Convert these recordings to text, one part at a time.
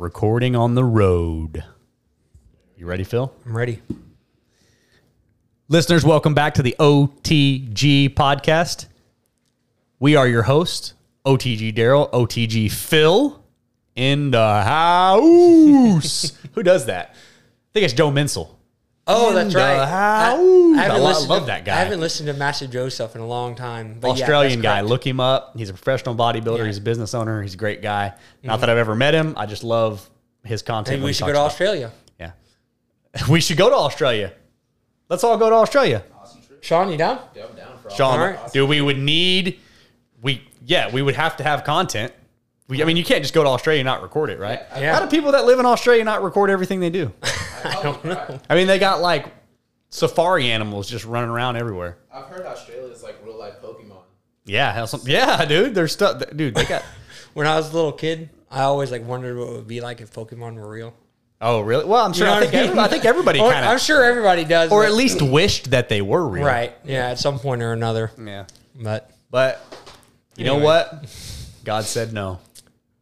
recording on the road. You ready, Phil? I'm ready. Listeners, welcome back to the OTG podcast. We are your host, OTG Daryl, OTG Phil in the house. Who does that? I think it's Joe Minsel. Oh, In that's right. I, house. I haven't I love to, that guy. I haven't listened to Massive Joe stuff in a long time. But yeah, Australian that's guy. correct. Look him up. He's a professional bodybuilder. Yeah. He's a business owner. He's a great guy. Not mm-hmm. that I've ever met him. I just love his content. Maybe we should go to about- Australia. Yeah. We should go to Australia. Let's all go to Australia. Sean, you down? Yeah, I'm down for all Sean, All right. dude, we would need we yeah, we would have to have content. We, I mean, you can't just go to Australia and not record it, right? Yeah. How do people that live in Australia not record everything they do? I don't oh, know. I mean, they got like safari animals just running around everywhere. I've heard Australia is like real life Pokemon. Yeah, hell, some, yeah, dude. There's stuff, dude. They got. When I was a little kid, I always like wondered what it would be like if Pokemon were real. Oh, really? Well, I'm sure. know I what think, I mean? everybody, I think everybody Or- kind I'm of, sure everybody does. or but- at least wished that they were real. right. Yeah, at some point or another. Yeah. But But you know Anyway. what? God said no.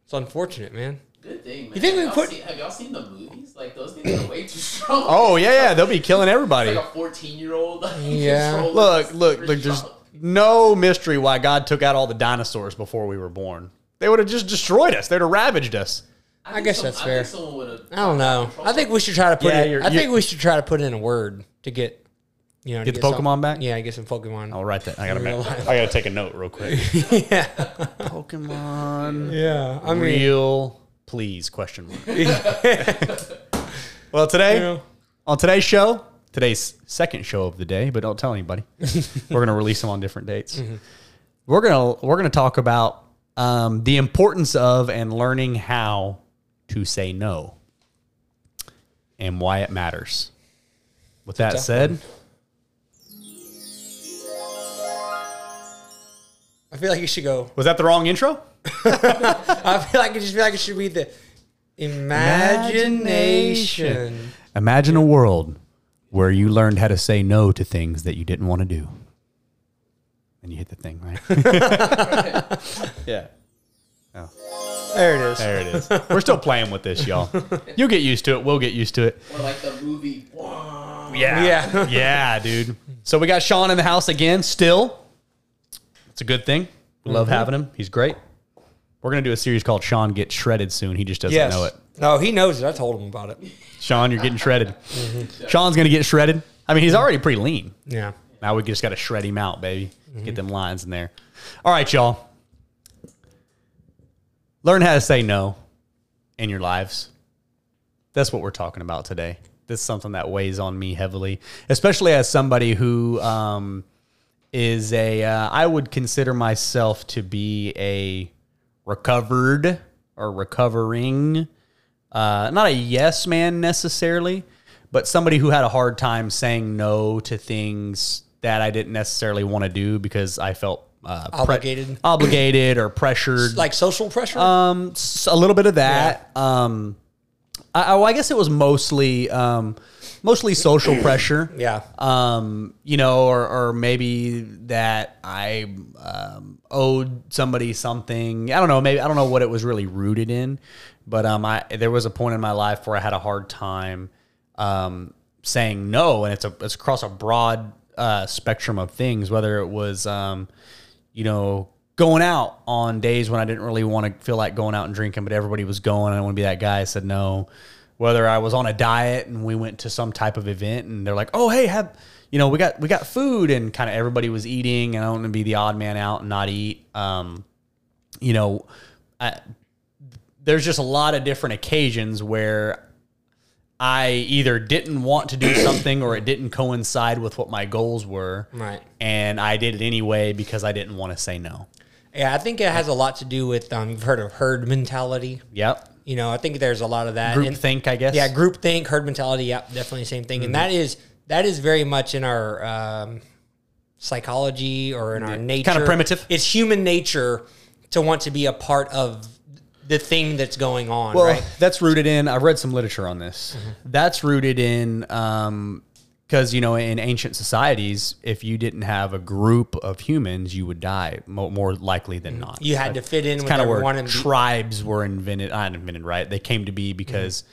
it's unfortunate, man. Good thing, man. You think we Y'all put- see- have y'all seen the movies? Like those things are way too strong. Oh yeah, yeah. They'll be killing everybody. It's like a 14 year old. Yeah. Look, look, look. There's no mystery why God took out all the dinosaurs before we were born. They would have just destroyed us. They'd have ravaged us. I guess that's I fair. think someone would have. I don't know. I think we should try to put Yeah, it. you're- I think you're- we should try to put in a word to get, you know, to Get the some- Pokemon back? Yeah, I get some Pokemon. I'll write that. I gotta. Make. I gotta take a note real quick. yeah, Pokemon. yeah. I mean, Real, please? Question mark. Well, today you know, on today's show, today's second show of the day, but don't tell anybody. we're gonna release them on different dates. We're gonna we're gonna talk about um, the importance of and learning how to say no, and why it matters. With that tough said, I feel like you should go. was that the wrong intro? I feel like it just feel like it should be the imagination. Imagine a world where you learned how to say no to things that you didn't want to do. And you hit the thing, right? yeah. Oh. There it is. There it is. We're still playing with this, y'all. You'll get used to it. We'll get used to it. Or like the movie. Yeah. Yeah. yeah, dude. So we got Sean in the house again, still. It's a good thing. We love mm-hmm. having him. He's great. We're going to do a series called Sean Gets Shredded soon. He just doesn't Yes. know it. No, he knows it. I told him about it. Sean, you're getting shredded. Sean's going to get shredded. I mean, he's already pretty lean. Yeah. Now we just got to shred him out, baby. Get them lines in there. All right, y'all. Learn how to say no in your lives. That's what we're talking about today. This is something that weighs on me heavily, especially as somebody who um, is a. Uh, I would consider myself to be a recovered or recovering, uh, not a yes man necessarily, but somebody who had a hard time saying no to things that I didn't necessarily want to do because I felt uh, pre- Obligated. obligated or pressured. Like social pressure. Um, a little bit of that. Um, I, well, I guess it was mostly um, mostly social pressure. yeah. Um, you know, or or maybe that I um, owed somebody something. I don't know. Maybe I don't know what it was really rooted in, but um, I there was a point in my life where I had a hard time um saying no, and it's a it's across a broad uh, spectrum of things. Whether it was um, you know, going out on days when I didn't really want to feel like going out and drinking, but everybody was going. I didn't want to be that guy. I said no. Whether I was on a diet and we went to some type of event and they're like, "Oh, hey, have you know we got we got food," and kind of everybody was eating, and I don't want to be the odd man out and not eat. Um, you know, I, there's just a lot of different occasions where I either didn't want to do something or it didn't coincide with what my goals were. Right. And I did it anyway because I didn't want to say no. Yeah, I think it has a lot to do with um, you've heard of herd mentality. Yep. You know, I think there's a lot of that. Group And- think, I guess. Yeah, group think, herd mentality. Yep, definitely the same thing. And that is that is very much in our um, psychology or in our nature. Kinda primitive. It's human nature to want to be a part of the thing that's going on. Well, right? that's rooted in. I've read some literature on this. That's rooted in um, because you know in ancient societies, if you didn't have a group of humans, you would die mo- more likely than not. You had to fit in kind of where be- tribes were invented. Not invented, right? They came to be because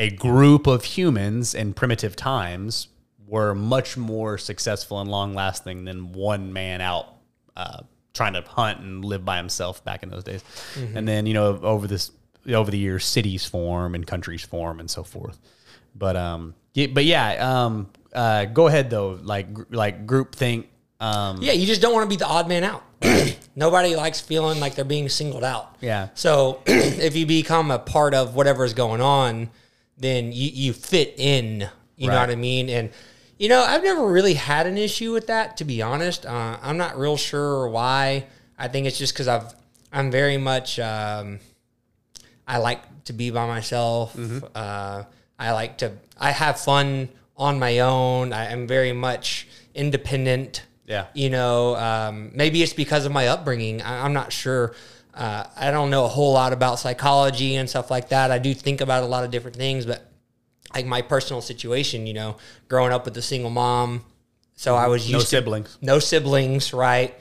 a group of humans in primitive times were much more successful and long lasting than one man out uh, trying to hunt and live by himself back in those days. And then you know over this over the years, cities form and countries form and so forth. But um, yeah, but yeah, um, uh, go ahead though. Like gr- like group think. Um, Yeah, you just don't want to be the odd man out. Nobody likes feeling like they're being singled out. Yeah. So if you become a part of whatever is going on, then you, you fit in. You know Right. what I mean? And you know, I've never really had an issue with that, to be honest. Uh, I'm not real sure why. I think it's just because I've I'm very much um, I like to be by myself. Mm-hmm. Uh, I like to I have fun on my own. I am very much independent. Yeah. You know, um, maybe it's because of my upbringing. I, I'm not sure. Uh, I don't know a whole lot about psychology and stuff like that. I do think about a lot of different things, but like my personal situation, you know, growing up with a single mom. So I was no used to siblings. no siblings, right?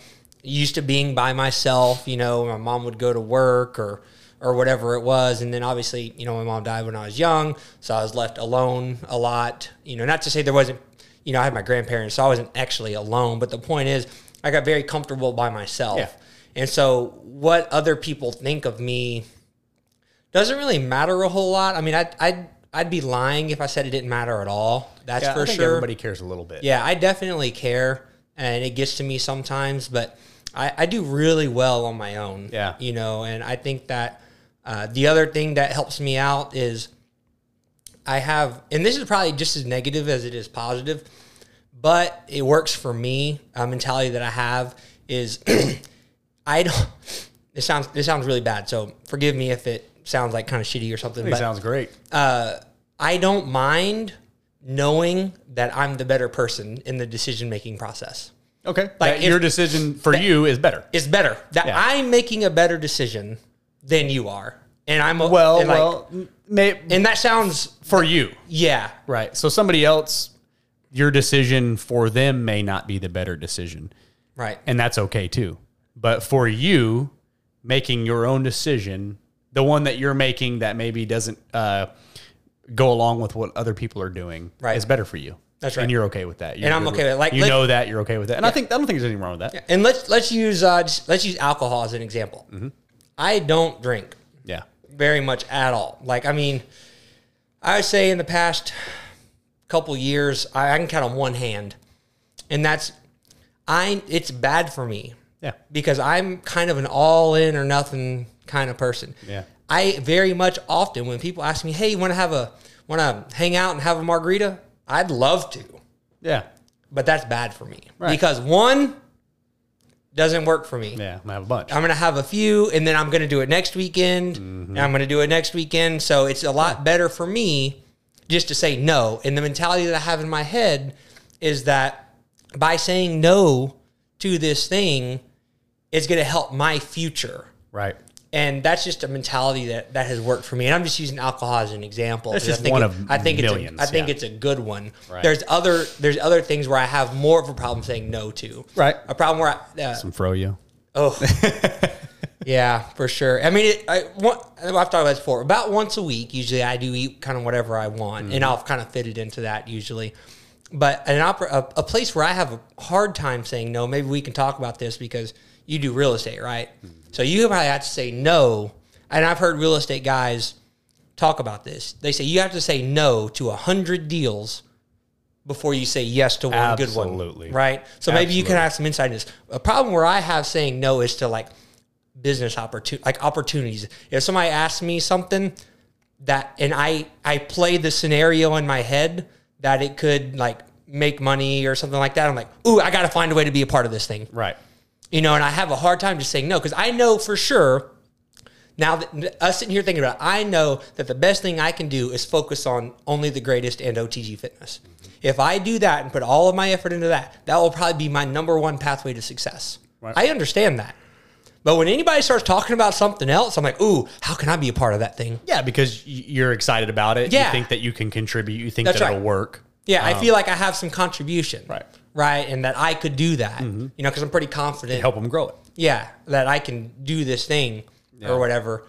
Used to being by myself, you know, my mom would go to work or or whatever it was. And then obviously, you know, my mom died when I was young, so I was left alone a lot. You know, not to say there wasn't, you know, I had my grandparents, so I wasn't actually alone, but the point is I got very comfortable by myself. Yeah. And so what other people think of me doesn't really matter a whole lot. I mean, I'd, I'd, I'd be lying if I said it didn't matter at all. That's Yeah, for I sure. everybody cares a little bit. Yeah, I definitely care, and it gets to me sometimes, but I, I do really well on my own. Yeah. you know, and I think that uh, the other thing that helps me out is I have, and this is probably just as negative as it is positive, but it works for me. A mentality that I have is I don't. This sounds this sounds really bad, so forgive me if it sounds like kind of shitty or something. But it sounds great. uh, I don't mind knowing that I'm the better person in the decision making process. Okay. Like, That if- your decision for you is better. It's better that Yeah. I'm making a better decision than you are, and I'm Well, and like- well, may, and that sounds for you. yeah, Right. So somebody else, your decision for them may not be the better decision. right, And that's okay too. But for you, making your own decision, the one that you're making that maybe doesn't uh, go along with what other people are doing, Right. is better for you. That's right. And you're okay with that. You're And I'm okay with it. Like, you know that you're okay with that. And I think I don't think there's anything wrong with that. and let's let's use uh, just, let's use alcohol as an example. Mm-hmm. I don't drink Yeah. very much at all. Like, I mean, I would say in the past couple years, I, I can count on one hand, and that's I. It's bad for me Yeah. because I'm kind of an all in or nothing kind of person. Yeah. I very much often when people ask me, "Hey, you want to have a want to hang out and have a margarita?" I'd love to, Yeah. but that's bad for me Right. because one doesn't work for me. Yeah. I'm gonna have a bunch. I'm gonna have a few, and then I'm gonna do it next weekend, and mm-hmm. I'm gonna do it next weekend. So it's a lot better for me just to say no. And the mentality that I have in my head is that by saying no to this thing, it's gonna help my future. right. And that's just a mentality that, that has worked for me. And I'm just using alcohol as an example. That's 'cause I just think one it- of I think millions, It's a, I think yeah. it's a good one. Right. There's other there's other things where I have more of a problem saying no to. Right. A problem where I, uh, Some froyo. Oh, yeah, for sure. I mean, it, I, one, I've talked about this before. About once a week, usually I do eat kind of whatever I want, Mm-hmm. and I'll kind of fit it into that usually. But an opera, a, a place where I have a hard time saying no. Maybe we can talk about this because you do real estate, right? Mm-hmm. So you probably have to say no. And I've heard real estate guys talk about this. They say you have to say no to a hundred deals before you say yes to one good one. Absolutely. Right. So maybe you can have some insight in this. A problem where I have saying no is to like business opportunity, like opportunities. If somebody asks me something that, and I I play the scenario in my head that it could like make money or something like that, I'm like, ooh, I got to find a way to be a part of this thing Right. You know, and I have a hard time just saying no because I know for sure. Now that us sitting here thinking about it, I know that the best thing I can do is focus on only the greatest and OTG fitness. Mm-hmm. If I do that and put all of my effort into that, that will probably be my number one pathway to success. Right. I understand that. But when anybody starts talking about something else, I'm like, ooh, how can I be a part of that thing? Yeah, because you're excited about it. Yeah. You think that you can contribute. You think That's that right. it'll work. Yeah, I um, feel like I have some contribution. Right. Right. And that I could do that, mm-hmm. you know, because I'm pretty confident. Help them grow it. Yeah. That I can do this thing or whatever.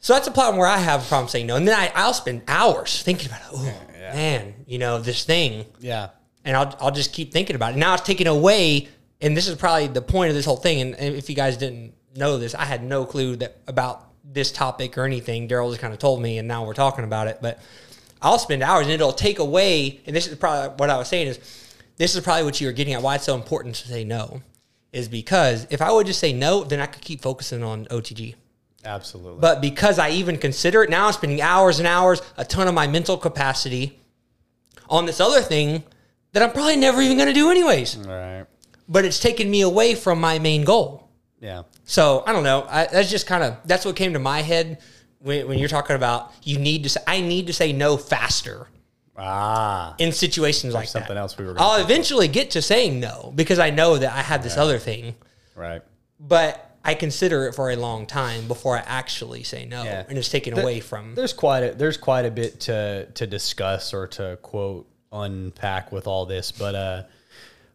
So that's a problem where I have a problem saying no. And then I, I'll spend hours thinking about it. Oh, man, you know, this thing. Yeah. And I'll, I'll just keep thinking about it. Now it's taken away. And this is probably the point of this whole thing. And if you guys didn't know this, I had no clue that about this topic or anything. Daryl just kind of told me, and now we're talking about it. But I'll spend hours, and it'll take away. And this is probably what I was saying is, this is probably what you were getting at. Why it's so important to say no, is because if I would just say no, then I could keep focusing on OTG. Absolutely. But because I even consider it now, I'm spending hours and hours, a ton of my mental capacity on this other thing that I'm probably never even going to do anyways. All right. But it's taken me away from my main goal. Yeah. So I don't know. I, that's just kind of that's what came to my head when, when you're talking about you need to. Say, I need to say no faster Ah. in situations like something that. else we were gonna I'll eventually get to saying no because I know that I have this other thing, Right. but I consider it for a long time before I actually say no, Yeah. and it's taken away from. There's quite a there's quite a bit to to discuss or to quote unpack with all this, but uh,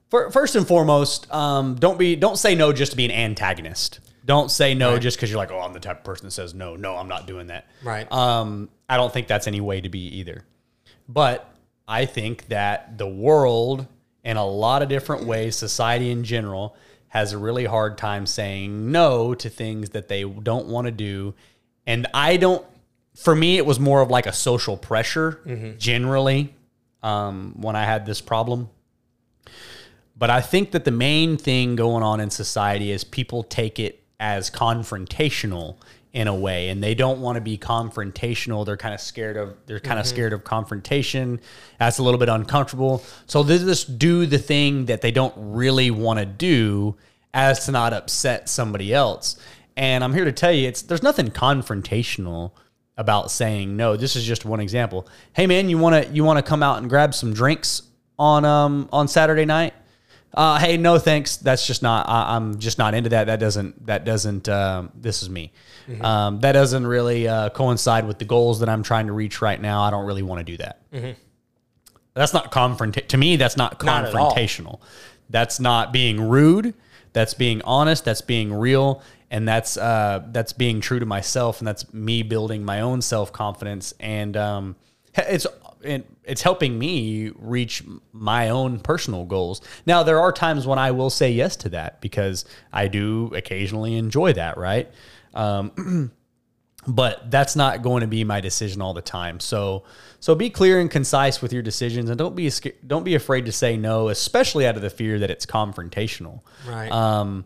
fir- first and foremost, um, don't be don't say no just to be an antagonist. Don't say no just because you're like, oh, I'm the type of person that says no. No, I'm not doing that. Right. Um, I don't think that's any way to be either. But I think that the world, in a lot of different ways, society in general, has a really hard time saying no to things that they don't want to do. And I don't, for me, it was more of like a social pressure generally um, when I had this problem. But I think that the main thing going on in society is people take it as confrontational in a way and they don't want to be confrontational. They're kind of scared of they're kind of scared of confrontation. That's a little bit uncomfortable. So they just do the thing that they don't really want to do as to not upset somebody else. And i'm here to tell you it's there's nothing confrontational about saying no. This is just one example. Hey man you want to you want to come out and grab some drinks on um on saturday night uh, hey, no thanks. That's just not. I, I'm just not into that. That doesn't. That doesn't. Um, this is me. Um, that doesn't really uh, coincide with the goals that I'm trying to reach right now. I don't really want to do that. That's not confront. To me, that's not Not confrontational. That's not being rude. That's being honest. That's being real, and that's uh, that's being true to myself, and that's me building my own self confidence. And um, it's it, it's helping me reach my own personal goals. Now, there are times when I will say yes to that because I do occasionally enjoy that, right? Um, but that's not going to be my decision all the time. So, so be clear and concise with your decisions, and don't be don't be afraid to say no, especially out of the fear that it's confrontational. Right. Um,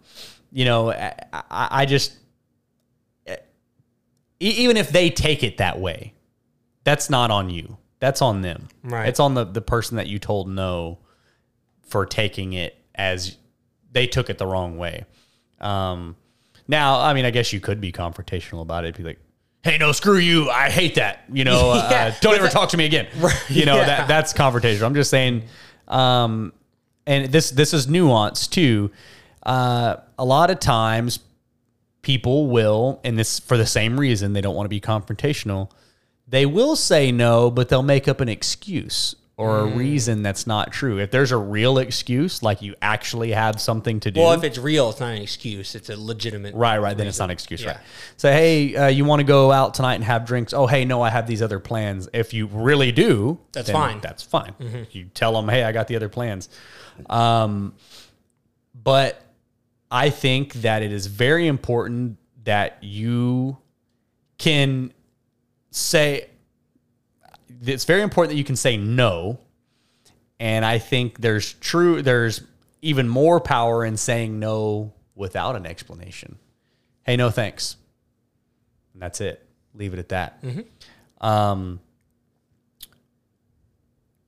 you know, I, I just even if they take it that way, that's not on you. That's on them. Right. It's on the the person that you told no for taking it as they took it the wrong way. Um, now, I mean, I guess you could be confrontational about it. Be like, "Hey, no, screw you! I hate that. You know, uh, don't ever that- talk to me again." You know, Yeah. that that's confrontational. I'm just saying, um, and this this is nuance too. Uh, a lot of times, people will, and this for the same reason they don't want to be confrontational. They will say no, but they'll make up an excuse or a reason that's not true. If there's a real excuse, like you actually have something to do, well, if it's real, it's not an excuse. It's a legitimate. Right, right. Then it's not an excuse, Yeah. right? Say, hey, uh, you want to go out tonight and have drinks? Oh, hey, no, I have these other plans. If you really do, That's fine. That's fine. You tell them, hey, I got the other plans. Um, but I think that it is very important that you can say. It's very important that you can say no and I think there's true there's even more power in saying no without an explanation. Hey, no thanks. And that's it. Leave it at that. Um,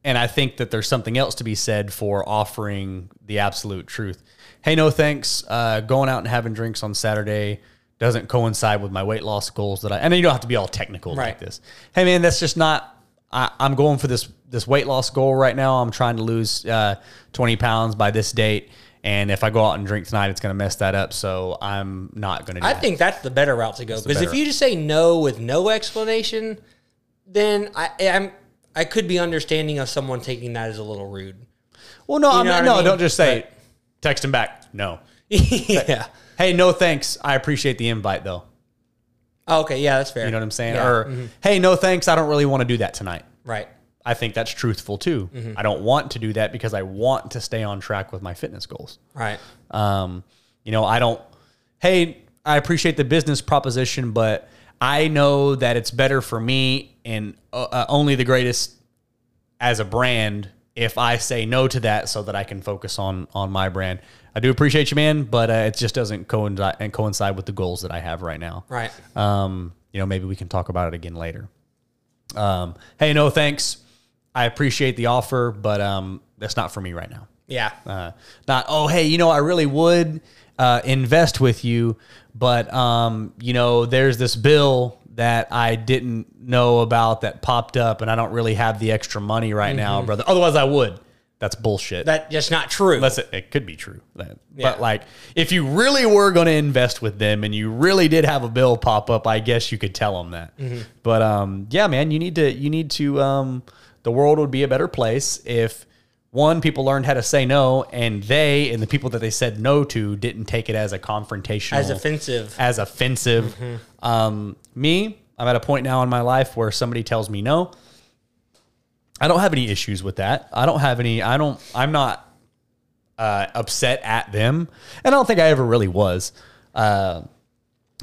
and I think that there's something else to be said for offering the absolute truth. Hey, no thanks. Uh, going out and having drinks on Saturday doesn't coincide with my weight loss goals that I. And you don't have to be all technical like this. Hey, man, that's just not. I, I'm going for this this weight loss goal right now. I'm trying to lose uh, 20 pounds by this date. And if I go out and drink tonight, it's going to mess that up. So I'm not going to. do I that. think that's the better route to go because if you just say no with no explanation, then I, I'm I could be understanding of someone taking that as a little rude. Well, no, I'm know not, what I no, mean? don't just say text him back. No. yeah. Hey, no thanks. I appreciate the invite though. Okay. Yeah, that's fair. You know what I'm saying? Yeah. Or hey, no thanks. I don't really want to do that tonight. right. I think that's truthful too. Mm-hmm. I don't want to do that because I want to stay on track with my fitness goals. Right. Um, you know, I don't. Hey, I appreciate the business proposition, but I know that it's better for me and uh, uh, only the greatest as a brand if I say no to that, so that I can focus on on my brand. I do appreciate you, man, but uh, it just doesn't coincide and coincide with the goals that I have right now. Right. Um, you know, maybe we can talk about it again later. Um, hey, no thanks. I appreciate the offer, but um, that's not for me right now. Yeah. Uh, not, oh, hey, you know, I really would uh, invest with you, but, um, you know, there's this bill that I didn't know about that popped up, and I don't really have the extra money right now, brother. Otherwise, I would. That's bullshit. That just not true. Unless it, it could be true. Yeah. But like, if you really were going to invest with them and you really did have a bill pop up, I guess you could tell them that. Mm-hmm. But um, yeah, man, you need to you need to um, the world would be a better place if one people learned how to say no, and they and the people that they said no to didn't take it as a confrontational, as offensive. as offensive. Um, me, I'm at a point now in my life where somebody tells me no. I don't have any issues with that. I don't have any. I don't. I'm not uh, upset at them, and I don't think I ever really was. Uh,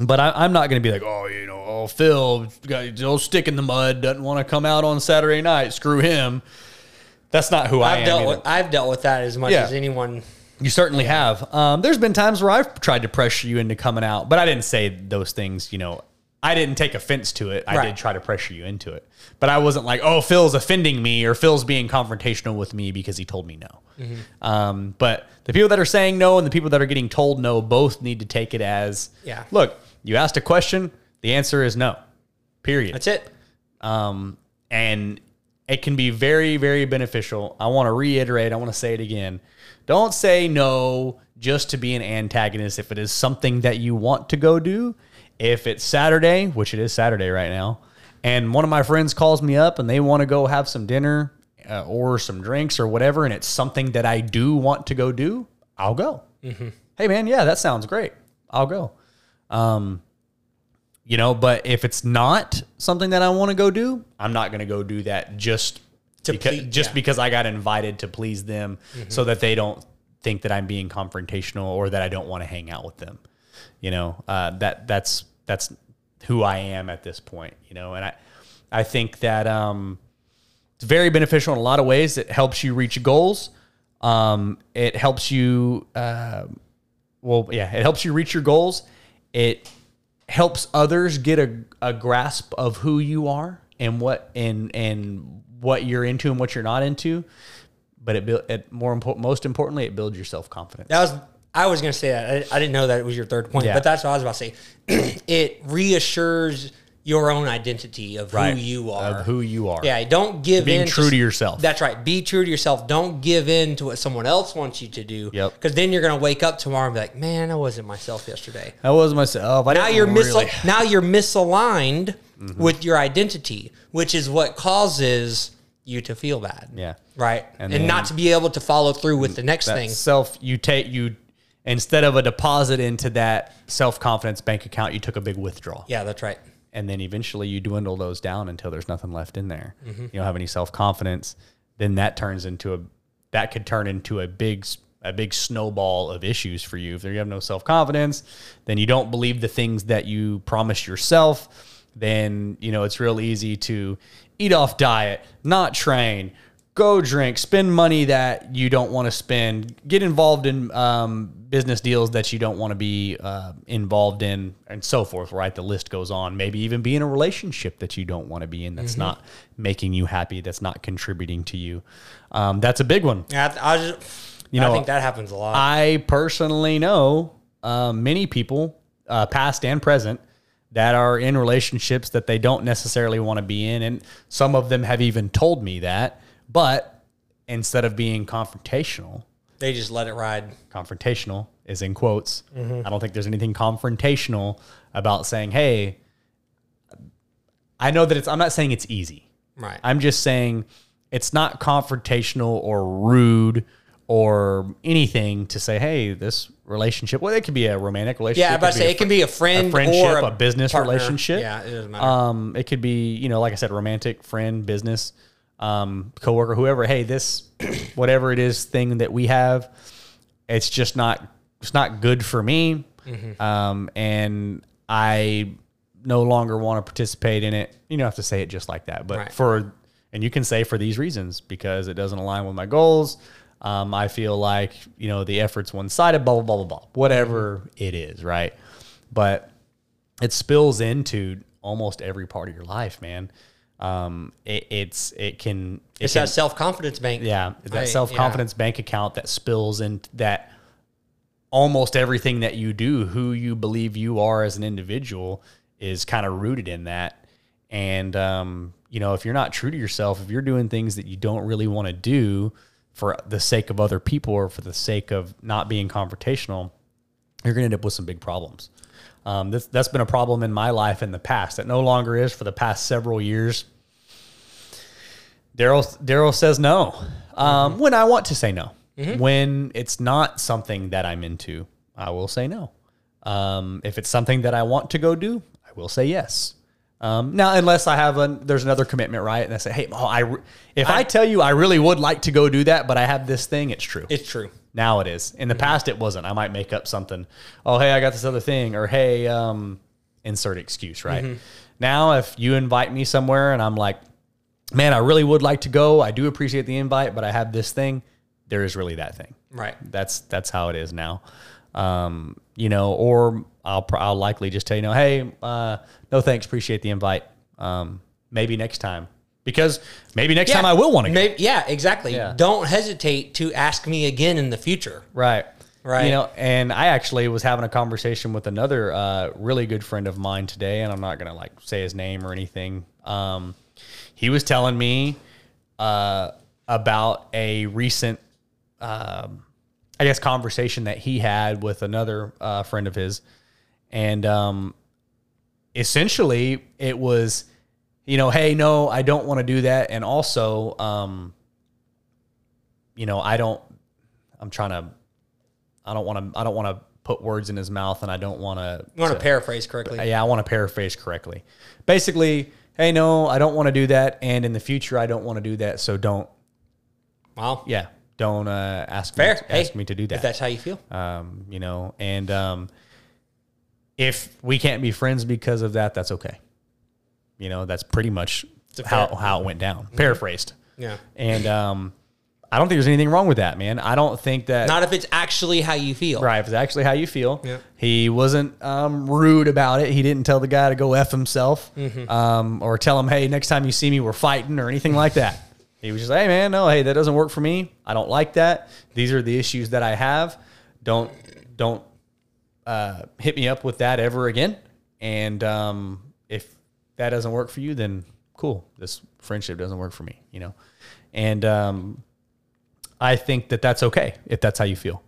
but I, I'm not going to be like, oh, you know, oh, Phil, stick in the mud, doesn't want to come out on Saturday night. Screw him. That's not who I I've am. dealt either. with I've dealt with that as much Yeah. as anyone. You certainly have. Um, there's been times where I've tried to pressure you into coming out, but I didn't say those things. You know, I didn't take offense to it. I Right. did try to pressure you into it, but I wasn't like, "Oh, Phil's offending me" or "Phil's being confrontational with me because he told me no." Mm-hmm. Um, but the people that are saying no and the people that are getting told no both need to take it as, Yeah. Look, you asked a question. The answer is no. Period That's it. um, and it can be very very beneficial. I want to reiterate i want to say it again. Don't say no just to be an antagonist if it is something that you want to go do. If it's saturday which it is saturday right now and one of my friends calls me up and they want to go have some dinner uh, or some drinks or whatever and it's something that i do want to go do i'll go. Hey man yeah that sounds great. I'll go. Um, you know but if it's not something that i want to go do i'm not going to go do that just To because, please- just yeah. because i got invited to please them so that they don't think that i'm being confrontational or that i don't want to hang out with them you know? Uh, that that's that's who i am at this point you know? And i i think that um it's very beneficial in a lot of ways. It helps you reach goals. Um it helps you uh, well yeah it helps you reach your goals. It helps others get a, a grasp of who you are and what and and what you're into and what you're not into but it, build, it more important most importantly it builds your self-confidence That was I was gonna say that. I, I didn't know that it was your third point, Yeah. but that's what I was about to say. it reassures your own identity of Right. who you are. of who you are yeah, don't give in. Being in true to yourself. That's right. Be true to yourself. Don't give in to what someone else wants you to do. Yep. Because then you're gonna wake up tomorrow and be like, "Man, I wasn't myself yesterday." I wasn't myself I Now you're mis- really- now you're misaligned Mm-hmm. with your identity, which is what causes you to feel bad. yeah Right. And And, not to be able to follow through with the next thing. self you take you instead of a deposit into that self-confidence bank account you took a big withdrawal Yeah, that's right. And then eventually you dwindle those down until there's nothing left in there. Mm-hmm. You don't have any self confidence. Then that turns into a that could turn into a big a big snowball of issues for you. If you have no self confidence, then you don't believe the things that you promise yourself. Then you know it's real easy to eat off diet, not train, go drink, spend money that you don't want to spend, get involved in um, business deals that you don't want to be uh, involved in, and so forth. Right, the list goes on. Maybe even be in a relationship that you don't want to be in. That's not making you happy. That's not contributing to you. Um, that's a big one. Yeah, I, I just, You I know, think that happens a lot. I personally know uh, many people, uh, past and present, that are in relationships that they don't necessarily want to be in, and some of them have even told me that. But instead of being confrontational, they just let it ride. confrontational is in quotes. I don't think there's anything confrontational about saying, "Hey, I know that it's." I'm not saying it's easy. Right. I'm just saying it's not confrontational or rude or anything to say, hey, this relationship. Well, it could be a romantic relationship. Yeah, I was about to say a it can be a friend, a friendship, or a, business partner. relationship. Yeah, it doesn't matter. Um, it could be, you know, like I said, romantic, friend, business, um, coworker, whoever. Hey, this, whatever it is, thing that we have, it's just not, it's not good for me. Mm-hmm. Um, and I no longer want to participate in it. You don't have to say it just like that, but Right. for, and you can say for these reasons because it doesn't align with my goals. Um, I feel like you know the effort's one sided. Blah blah blah blah blah. Whatever Mm-hmm. it is, right? But it spills into almost every part of your life, man. Um, it, it's it can it it's can, that self confidence bank. yeah that self confidence bank account that spills into that almost everything that you do, who you believe you are as an individual, is kind of rooted in that. And um, you know, if you're not true to yourself, if you're doing things that you don't really want to do for the sake of other people or for the sake of not being confrontational, you're going to end up with some big problems. Um, this, that's been a problem in my life in the past. That no longer is for the past several years. Daryl Daryl says no um, when I want to say no. When it's not something that I'm into, I will say no. Um, if it's something that I want to go do, I will say yes. Um, now, unless I have a there's another commitment, right? And I say, hey, oh, I if I, tell you I really would like to go do that, but I have this thing, it's true. It's true. Now it is. In the past, it wasn't. I might make up something. Oh, hey, I got this other thing, or hey, um, insert excuse. Right now, if you invite me somewhere and I'm like, man, I really would like to go. I do appreciate the invite, but I have this thing. There is really that thing. Right. That's that's how it is now. Um, you know, or I'll I'll likely just tell you, know, hey, uh, no thanks, appreciate the invite. Um, maybe next time because maybe next time I will want to go. Maybe, yeah, exactly. Yeah. Don't hesitate to ask me again in the future. Right. Right. You know, and I actually was having a conversation with another uh, really good friend of mine today, and I'm not gonna like say his name or anything. Um, he was telling me uh, about a recent, um, I guess, conversation that he had with another uh, friend of his, and um, essentially it was, you know, hey, no, I don't want to do that, and also, um, you know, I don't. I'm trying to I don't want to. I don't want to put words in his mouth, and I don't want to. You want to paraphrase correctly? Yeah, I want to paraphrase correctly. Basically, hey, no, I don't want to do that, and in the future, I don't want to do that. So don't. Well, Yeah, don't uh, ask fair. me. Hey, Ask me to do that. If that. that's how you feel. Um, you know, and um, if we can't be friends because of that, that's okay. You know, that's pretty much how fair- how it went down. Paraphrased. Yeah. And um, I don't think there's anything wrong with that, man. I don't think that. Not if it's actually how you feel. Right, if it's actually how you feel. Yeah. He wasn't um, rude about it. He didn't tell the guy to go f himself, Mm-hmm. um, or tell him, "Hey, next time you see me, we're fighting," or anything like that. He was just, "Hey, man, no, hey, that doesn't work for me. I don't like that. These are the issues that I have. Don't don't uh, hit me up with that ever again. And um, if that doesn't work for you, then cool. This friendship doesn't work for me, you know. And um, I think that that's okay if that's how you feel.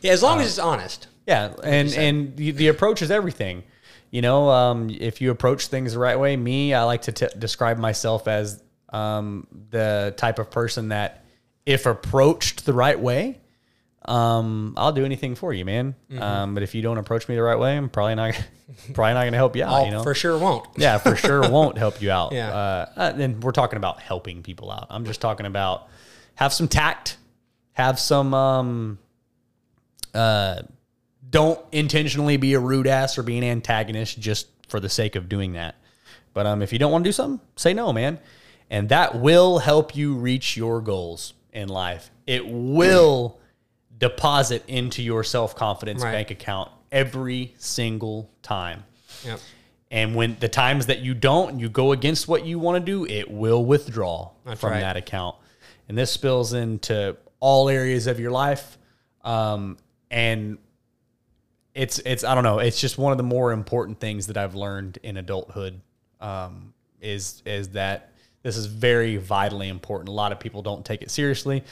Yeah, as long as it's honest. Yeah, and and the, the approach is everything. You know, um, if you approach things the right way, me, I like to t- describe myself as um, the type of person that, if approached the right way, um, I'll do anything for you, man. Mm-hmm. Um, but if you don't approach me the right way, I'm probably not probably not going to help you out. I'll you know, for sure won't. yeah, for sure won't help you out. Yeah. Uh, uh, and we're talking about helping people out. I'm just talking about have some tact, have some um, uh, don't intentionally be a rude ass or be an antagonist just for the sake of doing that. But um, if you don't want to do something, say no, man, and that will help you reach your goals in life. It will deposit into your self confidence Right. bank account every single time. Yep. And when the times that you don't, you go against what you want to do, it will withdraw That's from right. that account. And this spills into all areas of your life. Um, and it's it's I don't know, it's just one of the more important things that I've learned in adulthood. Um, is is that this is very vitally important. A lot of people don't take it seriously.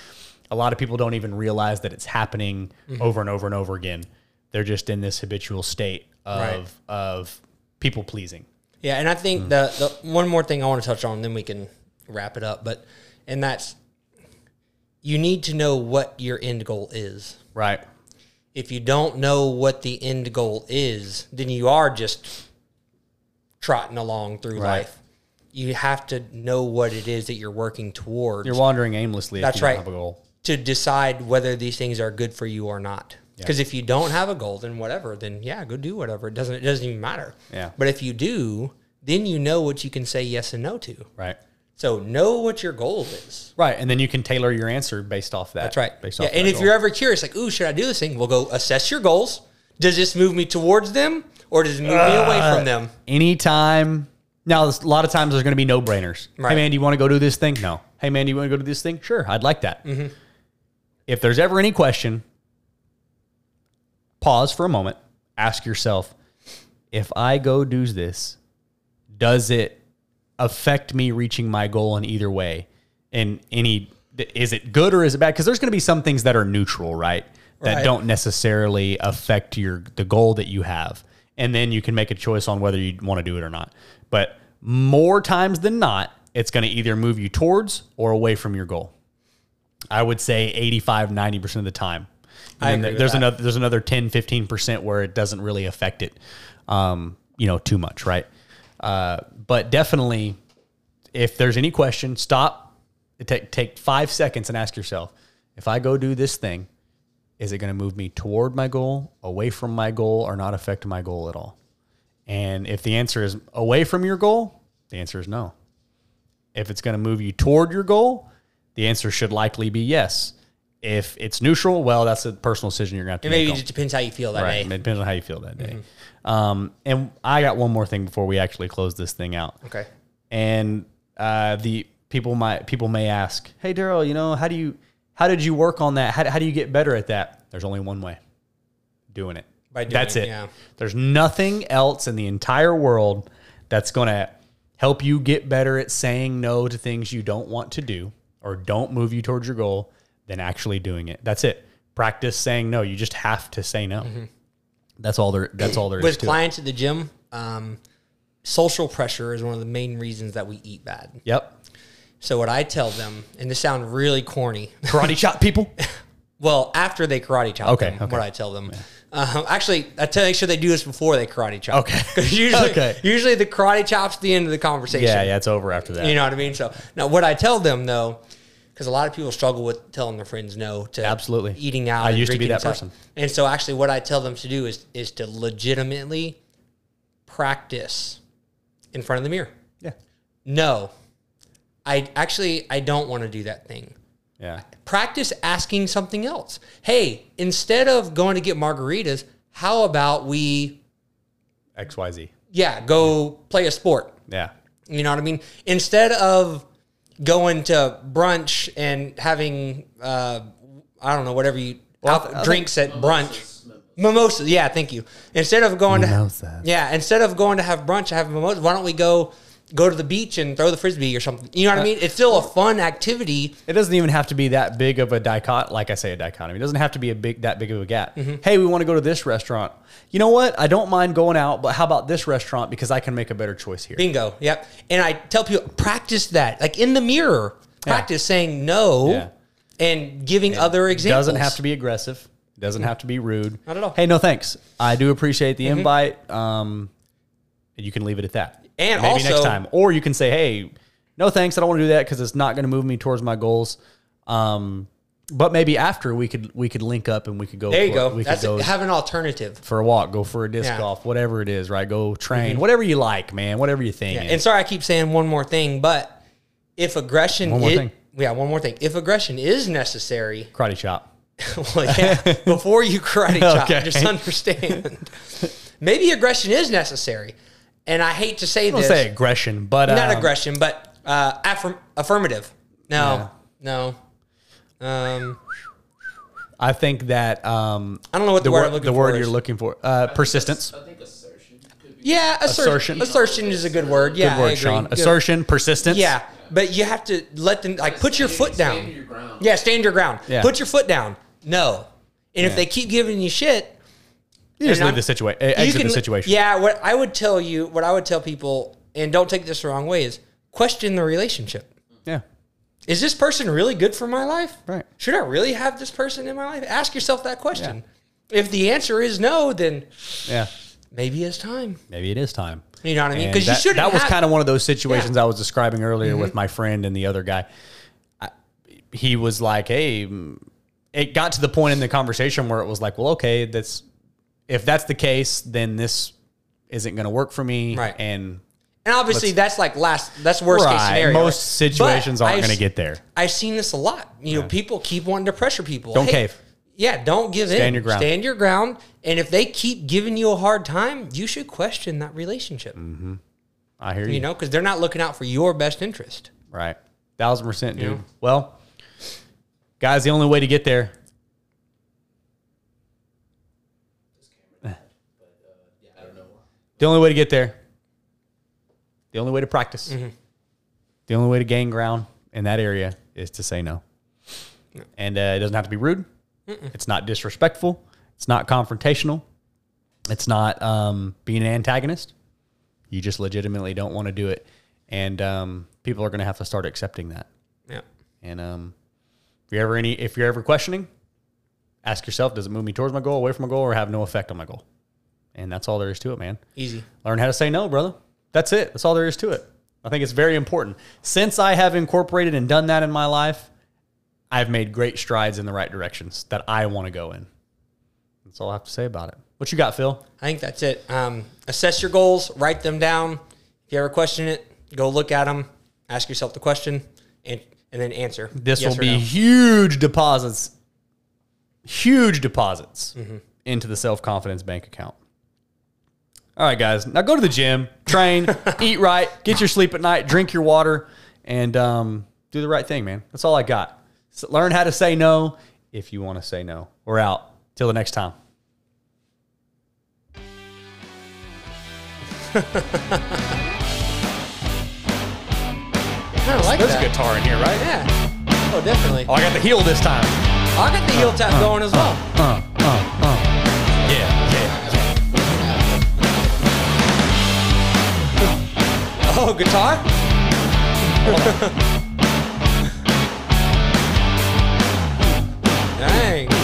A lot of people don't even realize that it's happening Mm-hmm. over and over and over again. They're just in this habitual state of Right. of people pleasing. Yeah, and I think the the one more thing I want to touch on, then we can wrap it up. But and that's you need to know what your end goal is. Right. If you don't know what the end goal is, then you are just trotting along through Right. life. You have to know what it is that you're working towards You're wandering aimlessly. That's if you right. Don't have a goal. to decide whether these things are good for you or not. Because if you don't have a goal, then whatever, then yeah, go do whatever. It doesn't it doesn't even matter. Yeah. But if you do, then you know what you can say yes and no to. Right. So know what your goal is. Right. And then you can tailor your answer based off that. That's right. Based yeah, off and if goal. you're ever curious, like, ooh, should I do this thing? We'll go assess your goals. Does this move me towards them or does it move me away Uh, from them? anytime. Now, a lot of times there's going to be no brainers. Right. Hey, man, do you want to go do this thing? No. Hey, man, do you want to go do this thing? Sure, I'd like that. Mm-hmm. If there's ever any question, pause for a moment. Ask yourself, if I go do this, does it affect me reaching my goal in either way? And any, is it good or is it bad? Because there's going to be some things that are neutral, right? That Right. don't necessarily affect your the goal that you have and then you can make a choice on whether you want to do it or not but more times than not it's going to either move you towards or away from your goal i would say 85 90% of the time and agree then with there's that. another there's another 10 15% where it doesn't really affect it um, you know too much right uh, but definitely if there's any question stop take take 5 seconds and ask yourself if i go do this thing is it going to move me toward my goal, away from my goal, or not affect my goal at all? And if the answer is away from your goal, the answer is no. If it's going to move you toward your goal, the answer should likely be yes. If it's neutral, well, that's a personal decision you're going to have to And maybe make. it just depends how you feel that right. day. It depends on how you feel that day. Um, and I got one more thing before we actually close this thing out Okay. and uh, the people might people may ask, "Hey, Daryl, you know how do you how did you work on that? How, how do you get better at that?" There's only one way: doing it. By doing that's it, it. yeah. There's nothing else in the entire world that's going to help you get better at saying no to things you don't want to do or don't move you towards your goal than actually doing it. That's it. Practice saying no. You just have to say no. That's all there. That's all there is With to it. clients at the gym, um, social pressure is one of the main reasons that we eat bad. Yep. So what I tell them, and this sounds really corny, Karate chop people. well, after they karate chop Okay, them, okay. what I tell them. Uh, actually, I tell make sure they do this before they karate chop. Okay. 'Cause usually, Okay. usually the karate chop's the end of the conversation. yeah, yeah. It's over after that. You know what I mean? So now, what I tell them though, because a lot of people struggle with telling their friends no to Absolutely. eating out. I used to be that person. And so, actually, what I tell them to do is is to legitimately practice in front of the mirror. Yeah. No, I actually I don't want to do that thing. Yeah. Practice asking something else. Hey, instead of going to get margaritas, how about we XYZ. yeah go play a sport? Yeah. You know what I mean? Instead of going to brunch and having, uh, I don't know, whatever you Well, alco- drinks at brunch. Mimosas, yeah, thank you. Instead of going Mimosas. to, yeah, instead of going to have brunch, I have mimosas. Why don't we go go to the beach and throw the frisbee or something? You know what I mean? It's still a fun activity. It doesn't even have to be that big of a dicot. Like I say, a dichotomy. It doesn't have to be a big that big of a gap. Mm-hmm. Hey, we want to go to this restaurant. You know what? I don't mind going out, but how about this restaurant because I can make a better choice here. Bingo. Yep. And I tell people practice that, like in the mirror, practice saying no Yeah. and giving other It examples. doesn't have to be aggressive. It doesn't have to be rude. Not at all. Mm-hmm. Hey, no thanks. I do appreciate the invite. Um, you can leave it at that. And maybe next time, or you can say, "Hey, no thanks. I don't want to do that because it's not going to move me towards my goals." Um, but maybe after we could we could link up and we could go. There you for- go. We That's could go have an alternative. for a walk, go for a disc Yeah. Mm-hmm. golf, whatever it is, right? Go train, whatever you like, man. Whatever you think. And sorry, I keep saying one more thing, but if aggression, One more i- thing. yeah, one more thing. If aggression is necessary, Karate chop. well, yeah, before you karate chop, Okay. just understand. Maybe aggression is necessary, and I hate to say I don't this, say aggression, but not um, aggression, but uh, affirm- affirmative. No, no. Um, I think that um, I don't know what the, the word word I'm looking the word is. you're looking for uh, persistence. I think assertion yeah, Assertion. assertion. Assertion is a good word. Yeah, Good word, I agree. Sean. Good. Assertion, persistence. Yeah, but you have to let them like put your foot down. Stand your ground. Yeah, stand your ground. Yeah. Put your foot down. No. And if they keep giving you shit, You just leave the situation. Exit can- the situation. Yeah, what I would tell you, what I would tell people, and don't take this the wrong way, is question the relationship. Yeah. Is this person really good for my life? Right. Should I really have this person in my life? Ask yourself that question. If the answer is no, then Yeah. maybe it's time. Maybe it is time. You know what I mean? Because you shouldn't. that was have- kind of one of those situations Yeah. Mm-hmm. I was describing earlier with my friend and the other guy. I, he was like, "Hey," it got to the point in the conversation where it was like, "Well, okay, that's if that's the case, then this isn't going to work for me." Right. And And obviously, that's like last. That's worst case scenario. most right? situations But aren't going to get there. I've seen this a lot. You know, people keep wanting to pressure people. Don't cave. Yeah, don't give in. Stand your ground. Stand your ground. And if they keep giving you a hard time, you should question that relationship. Mm-hmm. I hear you. You know, because they're not looking out for your best interest. Right. Thousand percent, dude. Yeah. Well, guys, the only way to get there. I don't know. The only way to get there. The only way to practice. Mm-hmm. The only way to gain ground in that area is to say no. And uh, it doesn't have to be rude. It's not disrespectful. It's not confrontational. It's not um, being an antagonist. You just legitimately don't want to do it. And um, people are going to have to start accepting that. Yeah. And um, if you're ever any, if you're ever questioning, ask yourself: Does it move me towards my goal, away from my goal, or have no effect on my goal? And that's all there is to it, man. Easy. Learn how to say no, brother. That's it. That's all there is to it. I think it's very important. Since I have incorporated and done that in my life, I've made great strides in the right directions that I want to go in. That's all I have to say about it. What you got, Phil? I think that's it. Um, assess your goals, write them down. If you ever question it, go look at them, ask yourself the question, and, and then answer. This yes will be no. huge deposits, huge deposits Mm-hmm. into the self confidence bank account. All right, guys. Now go to the gym, train, eat right, get your sleep at night, drink your water, and um, do the right thing, man. That's all I got. So learn how to say no if you want to say no. We're out. Till the next time. I like There's that. a guitar in here, right? Yeah. Oh, definitely. Oh, I got the heel this time. I got the heel tap going as well. Uh, uh, Oh, guitar? Dang.